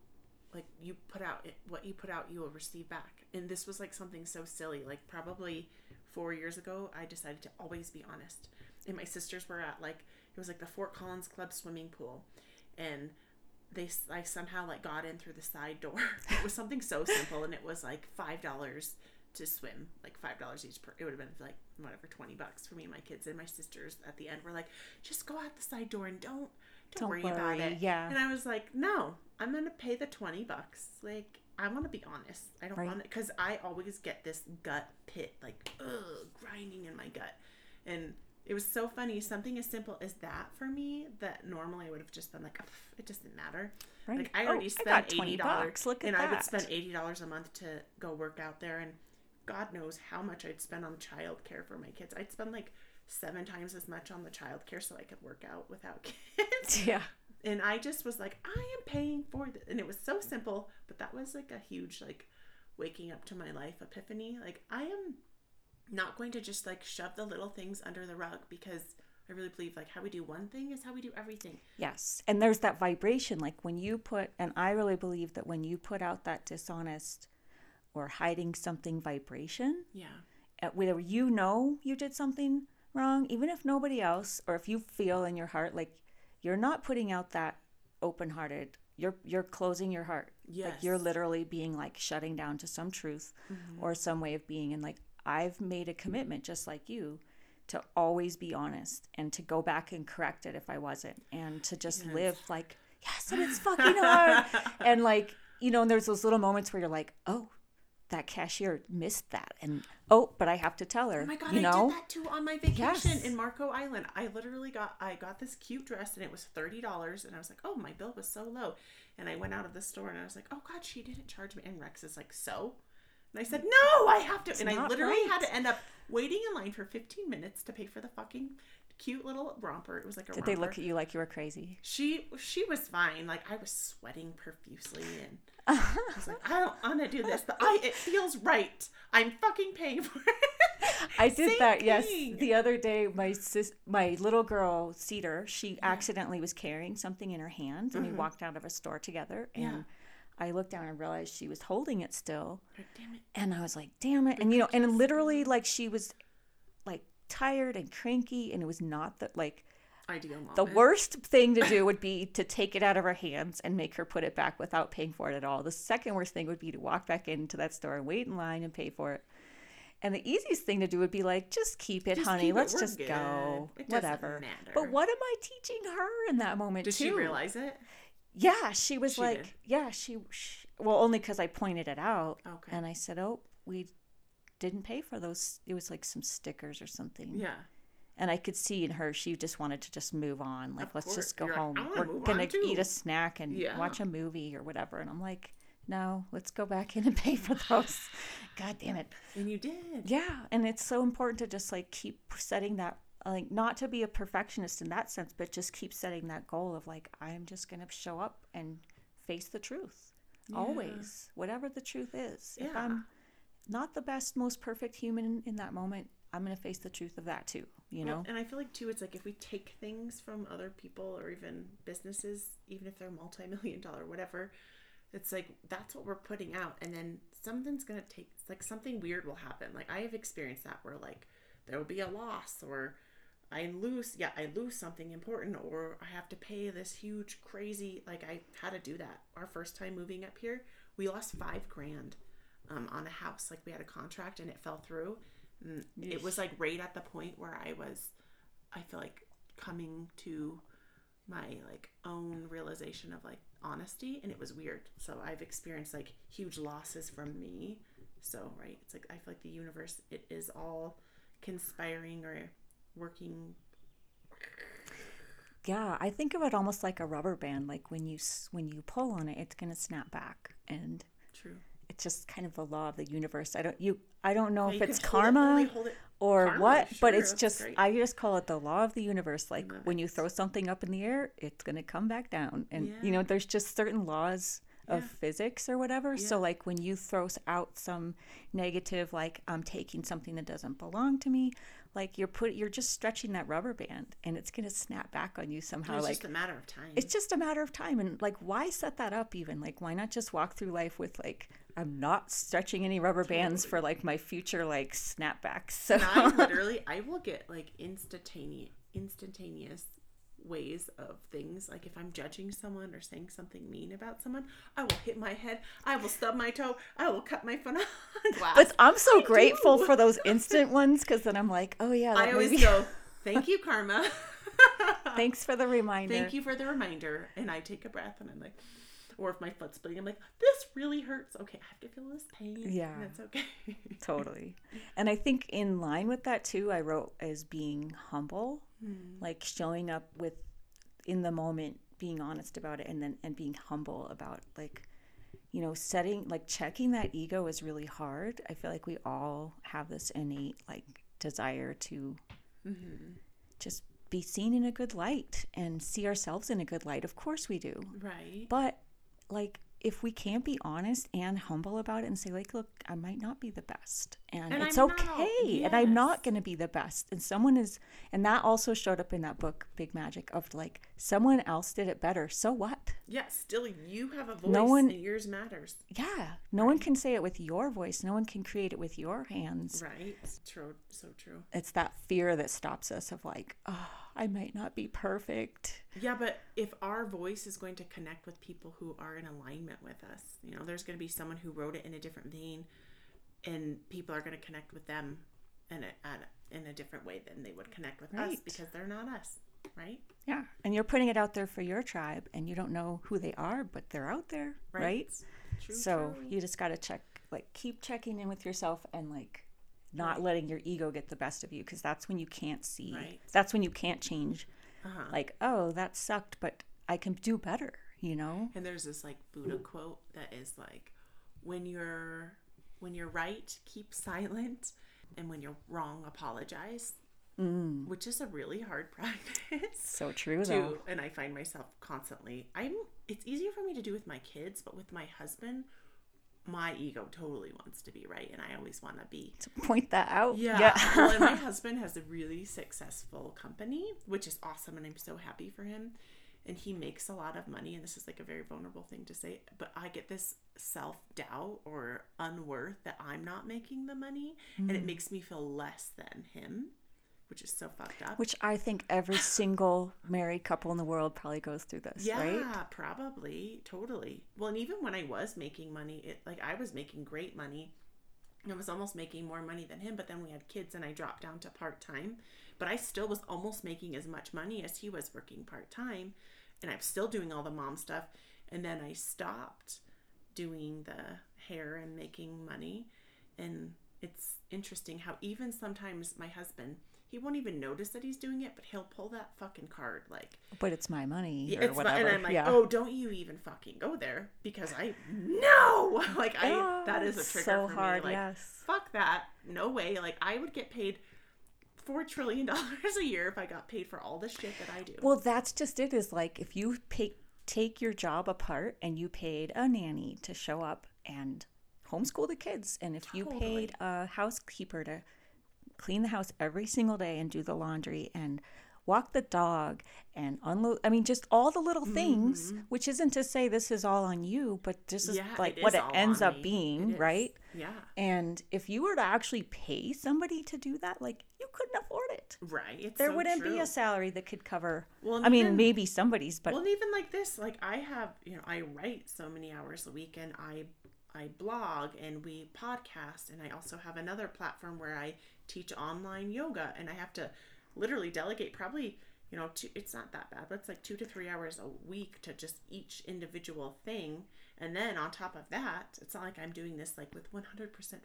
like you put out what you put out you will receive back. And this was like something so silly. Like probably 4 years ago I decided to always be honest. And my sisters were at like it was like the Fort Collins Club swimming pool and they I somehow like got in through the side door. [laughs] it was something so simple and it was like $5 to swim, like five dollars each per. It would have been like whatever twenty bucks for me and my kids and my sisters. At the end, were like, just go out the side door and don't don't, Don't worry, about it. yeah. And I was like, no, I'm gonna pay the twenty bucks. Like I want to be honest. I don't Right. want because I always get this gut pit like ugh grinding in my gut, and it was so funny. Something as simple as that for me that normally I would have just been like, it doesn't matter. Right. Like I Oh, already I spent 20 eighty dollars. Look at and I would spend eighty dollars a month to go work out there, and God knows how much I'd spend on childcare for my kids. I'd spend like seven times as much on the childcare so I could work out without [laughs] kids. yeah. And I just was like, I am paying for this, and it was so simple, but that was like a huge like waking up to my life epiphany. Like I am not going to just like shove the little things under the rug because I really believe like how we do one thing is how we do everything. Yes. And there's that vibration. Like when you put, and I really believe that when you put out that dishonest or hiding something vibration, Yeah. whether you know you did something wrong, even if nobody else, or if you feel in your heart like you're not putting out that open hearted, you're, you're closing your heart. Like you're literally being like shutting down to some truth mm-hmm. or some way of being. And like I've made a commitment, just like you, to always be honest and to go back and correct it if I wasn't and to just live like, yes, and it's [laughs] fucking hard. and like, you know, and there's those little moments where you're like, oh, that cashier missed that. And oh. oh, but I have to tell her, Oh my god, you I know? did that too on my vacation Yes. in Marco Island. I literally got I got this cute dress and it was thirty dollars and I was like, oh my bill was so low. And I went out of the store and I was like, oh god, she didn't charge me. And Rex is like, so? And I said, no, I have to. and I literally right. had to end up waiting in line for fifteen minutes to pay for the fucking cute little romper. It was like a Did romper. they look at you like you were crazy? She she was fine. Like I was sweating profusely and [laughs] I was like, I don't want to do this, but I it feels right. I'm fucking paying for it. I did Same that. Yes, the other day, my sis, my little girl Cedar, she accidentally was carrying something in her hand, and we walked out of a store together, and Mm-hmm. Yeah. I looked down and realized she was holding it still, damn it. and I was like, "Damn it!" And you know, and literally, like she was like tired and cranky, and it was not that like ideal moment. The worst thing to do would be to take it out of her hands and make her put it back without paying for it at all. The second worst thing would be to walk back into that store and wait in line and pay for it. And the easiest thing to do would be like, just keep it, Just honey. keep. Let's We're just good. go. It Whatever. But what am I teaching her in that moment Did too? she realize it? Yeah, she was She like, did. yeah, she, she well, only because I pointed it out. Okay. And I said, oh, we didn't pay for those. It was like some stickers or something. Yeah. And I could see in her, she just wanted to just move on. Like, Of let's course. just go You're home. "I wanna We're gonna on eat a snack and Yeah. watch a movie or whatever. And I'm like, no, let's go back in and pay for [laughs] those. God damn it. And you did. Yeah, and it's so important to just like keep setting that like not to be a perfectionist in that sense, but just keep setting that goal of like I'm just going to show up and face the truth. Always, whatever the truth is. If I'm not the best most perfect human in that moment, I'm going to face the truth of that too, you know. Well, and I feel like too, it's like if we take things from other people or even businesses, even if they're multi-million dollar, whatever, it's like that's what we're putting out, and then something's gonna take. It's like something weird will happen. Like I have experienced that where like there will be a loss or I lose. Yeah, I lose something important, or I have to pay this huge crazy. Like I had to do that. Our first time moving up here, we lost five grand um, on a house. Like we had a contract and it fell through. And it was like right at the point where I was, I feel like coming to my like own realization of like honesty, and it was weird. So I've experienced like huge losses from me. So right, it's like I feel like the universe it is all conspiring or working. Yeah, I think of it almost like a rubber band. Like when you when you pull on it, it's going to snap back, and True. it's just kind of the law of the universe. I don't you I don't know Yeah, if it's hold it- karma it- or karma, what, but it's just great. I just call it the law of the universe. Like when you throw something up in the air, it's going to come back down. And you know, there's just certain laws of Yeah. physics or whatever. So like when you throw out some negative like I'm taking something that doesn't belong to me, like you're put you're just stretching that rubber band and it's going to snap back on you somehow It's like just a matter of time. it's just a matter of time and like why set that up even like why not just walk through life with like i'm not stretching any rubber bands for like my future like snapbacks so And I [laughs] literally, I will get like instantaneous, instantaneous ways of things. Like if I'm judging someone or saying something mean about someone, I will hit my head. I will stub my toe. I will cut my phone [laughs] on but i'm so I grateful do. for those [laughs] instant ones because then i'm like oh yeah that I always maybe- go, "Thank you, karma. thanks for the reminder Thank you for the reminder." And I take a breath and I'm like, or if my foot's bleeding, I'm like, "This really hurts." Okay, I have to feel this pain. Yeah. that's okay. [laughs] totally and i think in line with that too i wrote as being humble Hmm. like showing up with in the moment being honest about it and then and being humble about like you know setting like checking that ego is really hard i feel like we all have this innate like desire to Mm-hmm. just be seen in a good light and see ourselves in a good light of course we do right. but like if we can't be honest and humble about it and say like look i might not be the best. And, And it's I'm okay. and i'm not going to be the best. And someone is and that also showed up in that book big magic of like someone else did it better. So what Yeah, still you have a voice No one- and yours matters. yeah no one can say it with your voice no one can create it with your hands Right. True. So true. it's that fear that stops us of like oh i might not be perfect Yeah, but if our voice is going to connect with people who are in alignment with us, you know, there's going to be someone who wrote it in a different vein, and people are going to connect with them in a, in a different way than they would connect with us because they're not us, right? yeah and you're putting it out there for your tribe and you don't know who they are but they're out there right? True, so true. you just got to check like keep checking in with yourself and like not letting your ego get the best of you because that's when you can't see Right. that's when you can't change Uh-huh. like oh that sucked but i can do better you know And there's this like Buddha quote that is like, when you're when you're right, keep [laughs] silent, and when you're wrong, apologize. Mm-hmm. Which is a really hard [laughs] practice. so true though. and i find myself constantly i'm it's easier for me to do with my kids but with my husband my ego totally wants to be right and i always want to be. [laughs] To point that out. Yeah, well, and my [laughs] husband has a really successful company which is awesome and i'm so happy for him and he makes a lot of money and this is like a very vulnerable thing to say but i get this self-doubt or unworth that i'm not making the money and it mm. makes me feel less than him which is so fucked up. Which I think every [laughs] single married couple in the world probably goes through this, yeah, right? probably, totally. Well, and even when I was making money, it like I was making great money. I was almost making more money than him, but then we had kids and I dropped down to part time. But I still was almost making as much money as he was working part time. And I'm still doing all the mom stuff. And then I stopped doing the hair and making money. And it's interesting how even sometimes my husband, he won't even notice that he's doing it, but he'll pull that fucking card like But it's my money or it's my- and I'm like, yeah. oh, don't you even fucking go there because I no, [laughs] like I Oh, that is a trigger so for hard, me. Like, yes. fuck that, no way. Like I would get paid four trillion [laughs] dollars a year if I got paid for all the shit that I do. Well, that's just it. Is like if you pay, take your job apart and you paid a nanny to show up and homeschool the kids, and if you paid a housekeeper to clean the house every single day and do the laundry and walk the dog and unload I mean just all the little things which isn't to say this is all on you but this is Mm-hmm. yeah, like it what is it ends up me. being It is. right Yeah, and if you were to actually pay somebody to do that like you couldn't afford it right. It's there so wouldn't be a salary that could cover Well, I mean even- maybe somebody's but Well, even like this, like I have, you know, I write so many hours a week, and I I blog and we podcast, and I also have another platform where I teach online yoga, and I have to literally delegate probably, you know, two, it's not that bad, but it's like two to three hours a week to just each individual thing, and then on top of that, it's not like I'm doing this like with 100%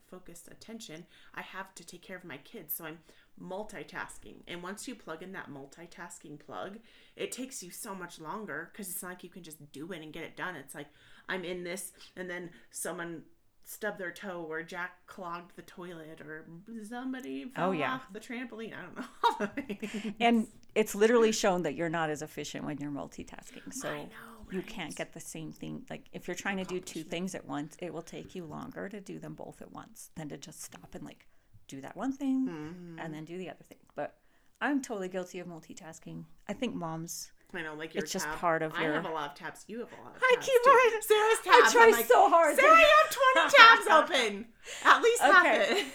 focused attention. I have to take care of my kids, so I'm multitasking. And once you plug in that multitasking plug, it takes you so much longer because it's not like you can just do it and get it done. It's like I'm in this, and then someone stubbed their toe, or Jack clogged the toilet, or somebody fell Oh, yeah. off the trampoline. I don't know. all the things. and it's literally shown that you're not as efficient when you're multitasking so know, you can't get the same thing like if you're trying to do two things at once it will take you longer to do them both at once than to just stop and like do that one thing Mm-hmm. and then do the other thing but i'm totally guilty of multitasking i think moms I know, like your It's just tab- part of your. I have a lot of tabs. You have a lot of I tabs. keep too. on- Sarah's I tabs. try I'm like, so hard Sarah, you have 20 [laughs] tabs open. At least half it.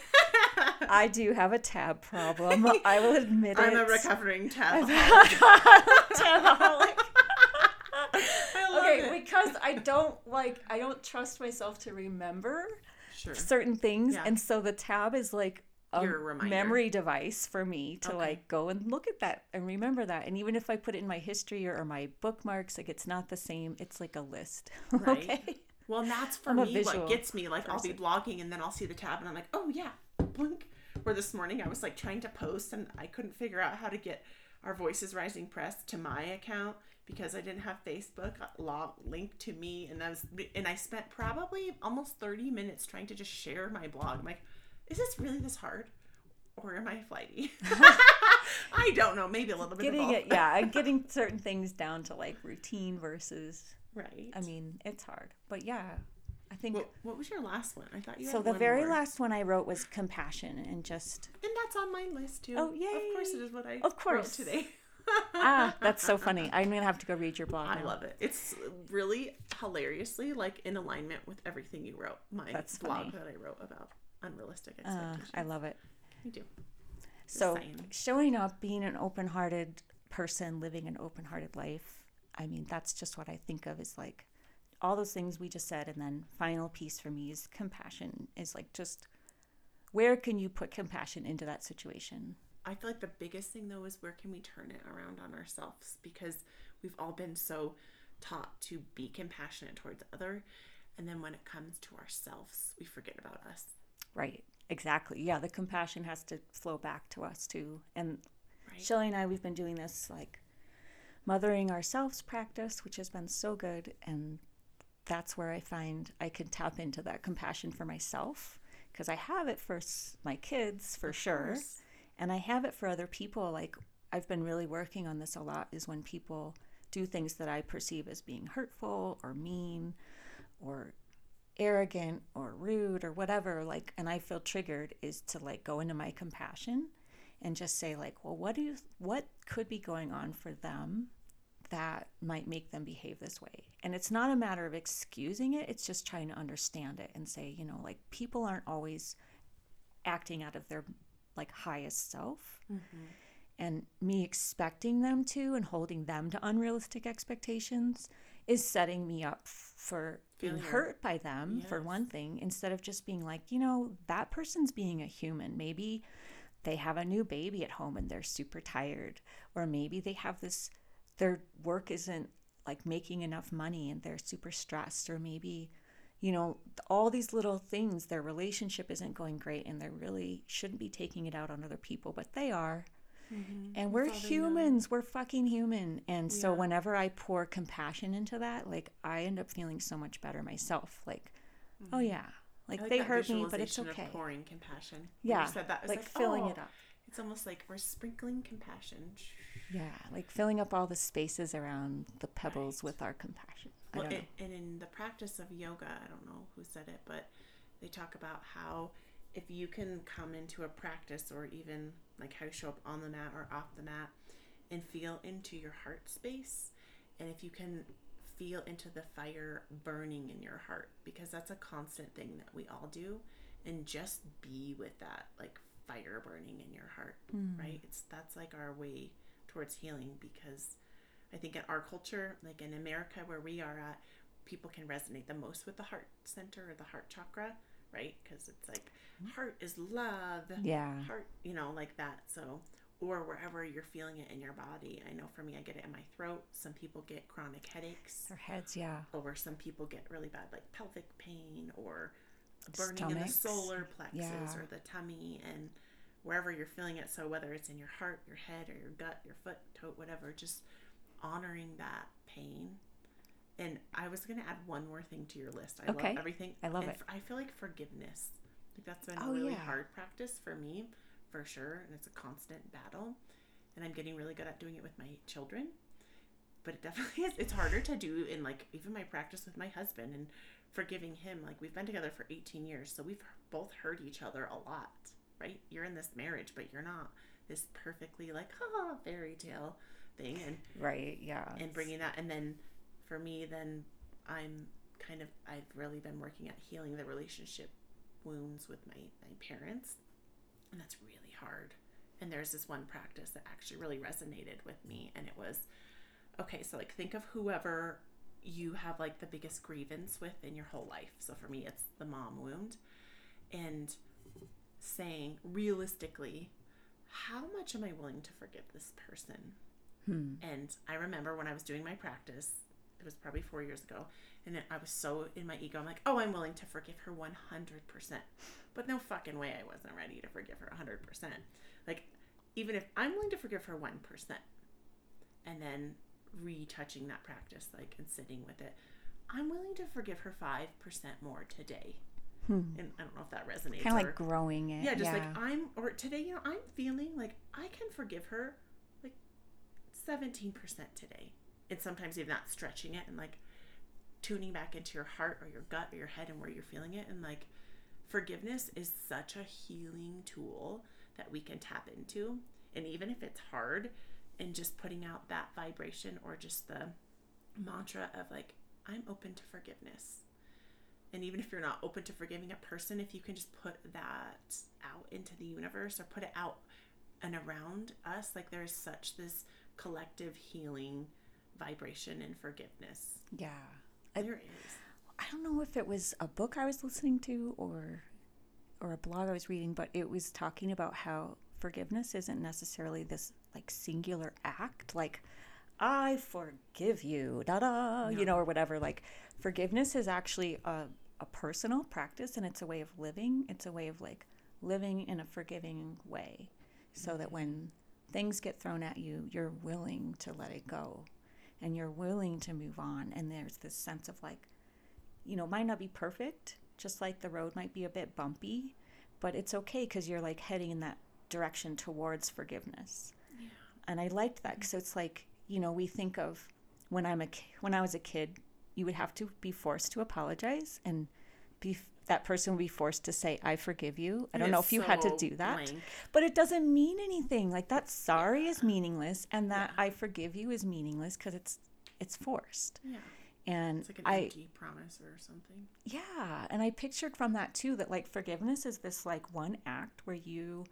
[laughs] i do have a tab problem i will admit it. I'm a recovering tab. [laughs] Tabaholic. I love okay it. because i don't like i don't trust myself to remember Sure. certain things Yeah. and so the tab is like a Your reminder. memory device for me to Okay. like go and look at that and remember that and even if i put it in my history or, or my bookmarks like it's not the same it's like a list [laughs] Right. okay Well, and that's for I'm me what gets me. Like, I'll be blogging and then I'll see the tab and I'm like, oh, yeah, blink. Where this morning I was like trying to post and I couldn't figure out how to get our Voices Rising Press to my account because I didn't have Facebook uh, log linked to me. And I was, and I spent probably almost 30 minutes trying to just share my blog. I'm like, is this really this hard? Or am I flighty? [laughs] [laughs] I don't know. Maybe a little bit getting of both. it yeah [laughs] getting certain things down to like routine versus Right. i mean it's hard but yeah i think what, what was your last one? I thought you so the very more. last one i wrote was compassion and just And that's on my list too. Oh, yeah. Of course it is what I Of wrote course. today. ah that's so funny i'm gonna have to go read your blog I love it. It's really hilariously like in alignment with everything you wrote. My That's blog funny. that I wrote about unrealistic uh, i love it Me too. So saying. showing up, being an open-hearted person, living an open-hearted life. I mean, that's just what I think of as like all those things we just said, and then final piece for me is compassion. Is like just where can you put compassion into that situation? I feel like the biggest thing though is where can we turn it around on ourselves because we've all been so taught to be compassionate towards other and then when it comes to ourselves we forget about us. Right. Exactly. Yeah, the compassion has to flow back to us too. And Right. Shelly and I, we've been doing this like mothering ourselves practice, which has been so good. And that's where I find I can tap into that compassion for myself because I have it for my kids for sure. And I have it for other people. Like I've been really working on this a lot is when people do things that I perceive as being hurtful or mean or arrogant or rude or whatever like and i feel triggered is to like go into my compassion and just say like well what do you what could be going on for them that might make them behave this way and it's not a matter of excusing it it's just trying to understand it and say you know like people aren't always acting out of their like highest self. Mm-hmm. And me expecting them to and holding them to unrealistic expectations is setting me up for being Failure. hurt by them, for one thing, instead of just being like, you know, that person's being a human. Maybe they have a new baby at home and they're super tired. Or maybe they have this, their work isn't like making enough money and they're super stressed. Or maybe, you know, all these little things, their relationship isn't going great and they really shouldn't be taking it out on other people, but they are. And we're all they know. humans. We're fucking human. And so Yeah. whenever I pour compassion into that, like I end up feeling so much better myself. Like, oh yeah, like, Mm-hmm. Like they hurt me, but it's okay. Of pouring compassion. Yeah, you said that, was like, like, filling oh, it up. It's almost like we're sprinkling compassion. Yeah, like filling up all the spaces around the pebbles with our compassion. I Well, it, and in the practice of yoga, I don't know who said it, but they talk about how if you can come into a practice or even like how you show up on the mat or off the mat and feel into your heart space, and if you can feel into the fire burning in your heart, because that's a constant thing that we all do, and just be with that like fire burning in your heart, mm. right? It's that's like our way towards healing because I think in our culture, like in America where we are at, people can resonate the most with the heart center or the heart chakra, right? Because it's like heart is love. Yeah. Heart, you know, like that. So, or wherever you're feeling it in your body. I know for me, I get it in my throat. Some people get chronic headaches, Our heads, yeah. or some people get really bad, like pelvic pain or burning in the solar plexus Yeah. or the tummy and wherever you're feeling it. So whether it's in your heart, your head, or your gut, your foot, toe, whatever, just honoring that pain. And I was gonna add one more thing to your list. I Okay. love everything. I love and it. I feel like forgiveness. Like that's been Oh, a really yeah. hard practice for me, for sure, and it's a constant battle. And I'm getting really good at doing it with my children but it definitely [laughs] is it's harder to do in like even my practice with my husband and forgiving him like we've been together for 18 years so we've both hurt each other a lot right you're in this marriage but you're not this perfectly like ha [laughs] fairy tale thing and Right, yeah. and bringing that and then for me then i'm kind of i've really been working at healing the relationship wounds with my my parents. And that's really hard. And there's this one practice that actually really resonated with me. And it was okay so like think of whoever you have like the biggest grievance with in your whole life. So for me it's the mom wound. And saying realistically how much am i willing to forgive this person? Hmm. And I remember when I was doing my practice, it was probably four years ago, and then I was so in my ego, I'm like, oh, I'm willing to forgive her 100%. But no fucking way I wasn't ready to forgive her 100%. Like, even if I'm willing to forgive her 1%, and then retouching that practice, like, and sitting with it, I'm willing to forgive her 5% more today. Hmm. And I don't know if that resonates. Kind of like growing it. yeah, just yeah. like I'm, or today, you know, I'm feeling like I can forgive her like 17% today. And sometimes even not stretching it and like tuning back into your heart or your gut or your head and where you're feeling it. And like forgiveness is such a healing tool that we can tap into. And even if it's hard, and just putting out that vibration or just the mantra of like, I'm open to forgiveness. And even if you're not open to forgiving a person, if you can just put that out into the universe or put it out and around us, like there's such this collective healing vibration and forgiveness. yeah. I, There is. I don't know if it was a book I was listening to or or a blog I was reading, but it was talking about how forgiveness isn't necessarily this like singular act, like I forgive you, da da, you know, or whatever. Like forgiveness is actually a, a personal practice and it's a way of living. It's a way of like living in a forgiving way, so that mm-hmm. when things get thrown at you, you're willing to let it go, and you're willing to move on. And there's this sense of like you know, might not be perfect, just like the road might be a bit bumpy, but it's okay because you're like heading in that direction towards forgiveness. Yeah. And I liked that because it's like, you know, we think of when I'm a when I was a kid, you would have to be forced to apologize and be that person would be forced to say I forgive you. I don't know if you had to do that. blank. But it doesn't mean anything. Like that sorry is meaningless and that I forgive you is meaningless because it's it's forced. Yeah. And It's like an I promise or something. yeah, and I pictured from that too that like forgiveness is this like one act where you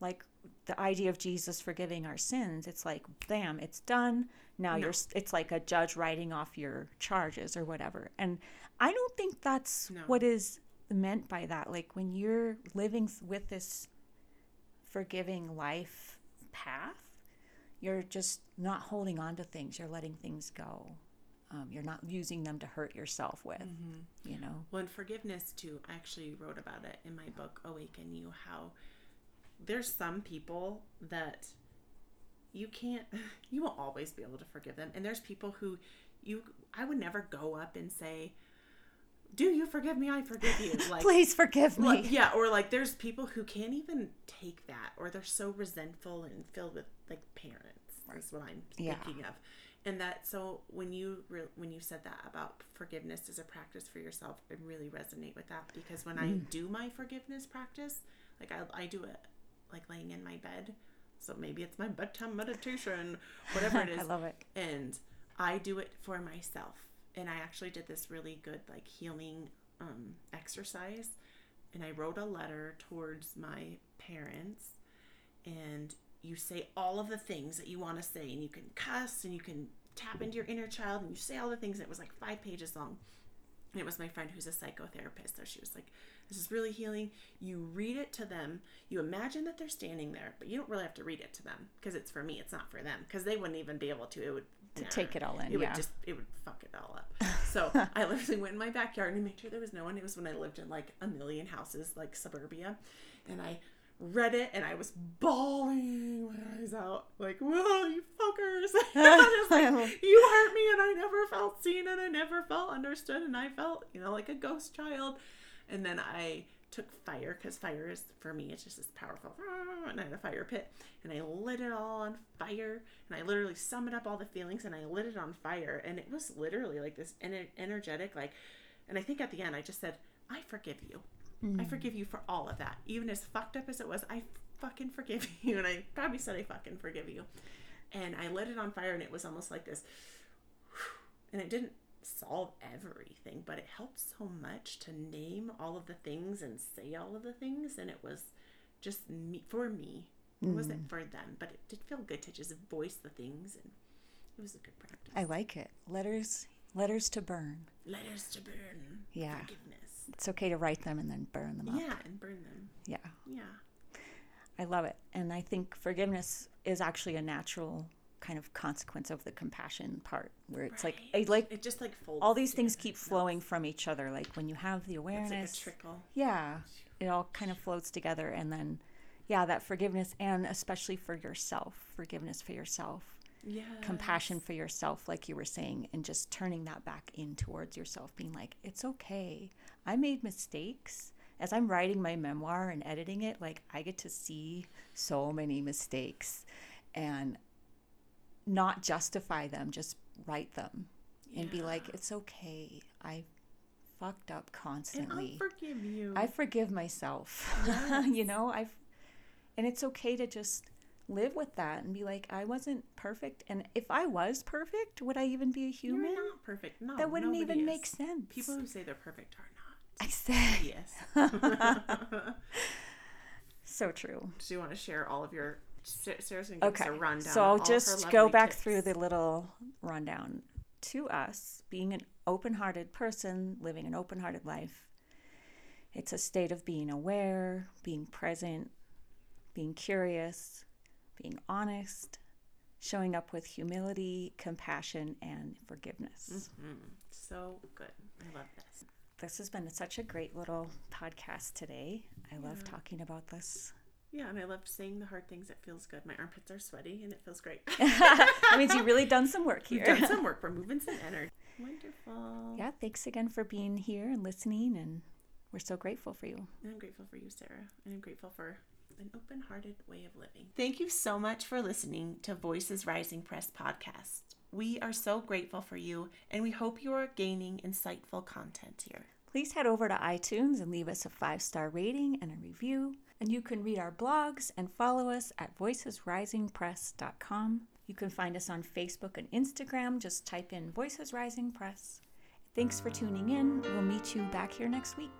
like the idea of Jesus forgiving our sins, it's like, bam, it's done. Now No. you're, it's like a judge writing off your charges or whatever. And I don't think that's No. what is meant by that. Like when you're living with this forgiving life path, you're just not holding on to things. You're letting things go. Um, you're not using them to hurt yourself with, you know? Well, and forgiveness too. I actually wrote about it in my book Awaken You. How there's some people that you can't, [laughs] you won't always be able to forgive them, and there's people who you, I would never go up and say, "Do you forgive me? I forgive you." [laughs] Like, Please forgive me. like, yeah, or like there's people who can't even take that, or they're so resentful and filled with like parents. Is what I'm Yeah. thinking of, and that so when you re- when you said that about forgiveness as a practice for yourself, I really resonate with that because when I mm. do my forgiveness practice, like I I do it like laying in my bed, so maybe it's my bedtime meditation, whatever it [laughs] is I love it. and I do it for myself. And I actually did this really good like healing um, exercise, and I wrote a letter towards my parents, and you say all of the things that you want to say, and you can cuss, and you can tap into your inner child, and you say all the things. And it was like five pages long. And it was my friend who's a psychotherapist. So she was like, This is really healing. You read it to them. You imagine that they're standing there, but you don't really have to read it to them because it's for me. It's not for them because they wouldn't even be able to. It would To take it all in, It would yeah. just, it would fuck it all up. [laughs] So I literally went in my backyard and made sure there was no one. It was when I lived in like a million houses, like suburbia. And I read it and I was bawling my eyes out. Like, whoa, you fuckers. [laughs] Like, [laughs] you hurt me and I never felt seen and I never felt understood and I felt, you know, like a ghost child. And then I took fire because fire is for me it's just this powerful and I had a fire pit and I lit it all on fire and I literally summoned up all the feelings and I lit it on fire and it was literally like this ener- energetic like and I think at the end I just said I forgive you. I mm. forgive you for all of that. Even as fucked up as it was I fucking forgive [laughs] you and I probably said I fucking forgive you. And I lit it on fire and it was almost like this and it didn't solve everything but it helped so much to name all of the things and say all of the things and it was just me for me it wasn't mm. for them but it did feel good to just voice the things and it was a good practice I like it. Letters, letters to burn. letters to burn Yeah. forgiveness It's okay to write them and then burn them up. yeah and burn them Yeah. yeah I love it. And I think forgiveness is actually a natural kind of consequence of the compassion part where it's like I like it just like folds all these things keep flowing from each other like when you have the awareness it's like a trickle. yeah it all kind of floats together and then yeah that forgiveness and especially for yourself forgiveness for yourself yeah compassion for yourself like you were saying and just turning that back in towards yourself being like it's okay. I made mistakes. As i'm writing my memoir and editing it like i get to see so many mistakes and not justify them just write them and be like it's okay i fucked up constantly. and I forgive you I forgive myself. [laughs] you know, I've and it's okay to just live with that and be like, I wasn't perfect. And if I was perfect, would I even be a human? You're not perfect no that wouldn't even is. make sense. people who say they're perfect are not I said yes [laughs] so true. [laughs] Do you want to share all of your? Sa- Sarah's gonna give Okay. us a rundown. So I'll just go back tips. through the little rundown. To us, being an open hearted person, living an open hearted life, it's a state of being aware, being present, being curious, being honest, showing up with humility, compassion, and forgiveness. Mm, so good. I love this. This has been such a great little podcast today. I love talking about this. Yeah, and I love saying the hard things. It feels good. My armpits are sweaty, and it feels great. [laughs] [laughs] that means you've really done some work We've here. done some work. [laughs] We're moving some energy. Wonderful. yeah, thanks again for being here and listening, and we're so grateful for you. And I'm grateful for you, Sarah. And I'm grateful for an open hearted way of living. Thank you so much for listening to Voices Rising Press podcast. We are so grateful for you, and we hope you are gaining insightful content here. Please head over to iTunes and leave us a five star rating and a review. And you can read our blogs and follow us at voicesrisingpress.com. You can find us on Facebook and Instagram. Just type in Voices Rising Press. Thanks for tuning in. We'll meet you back here next week.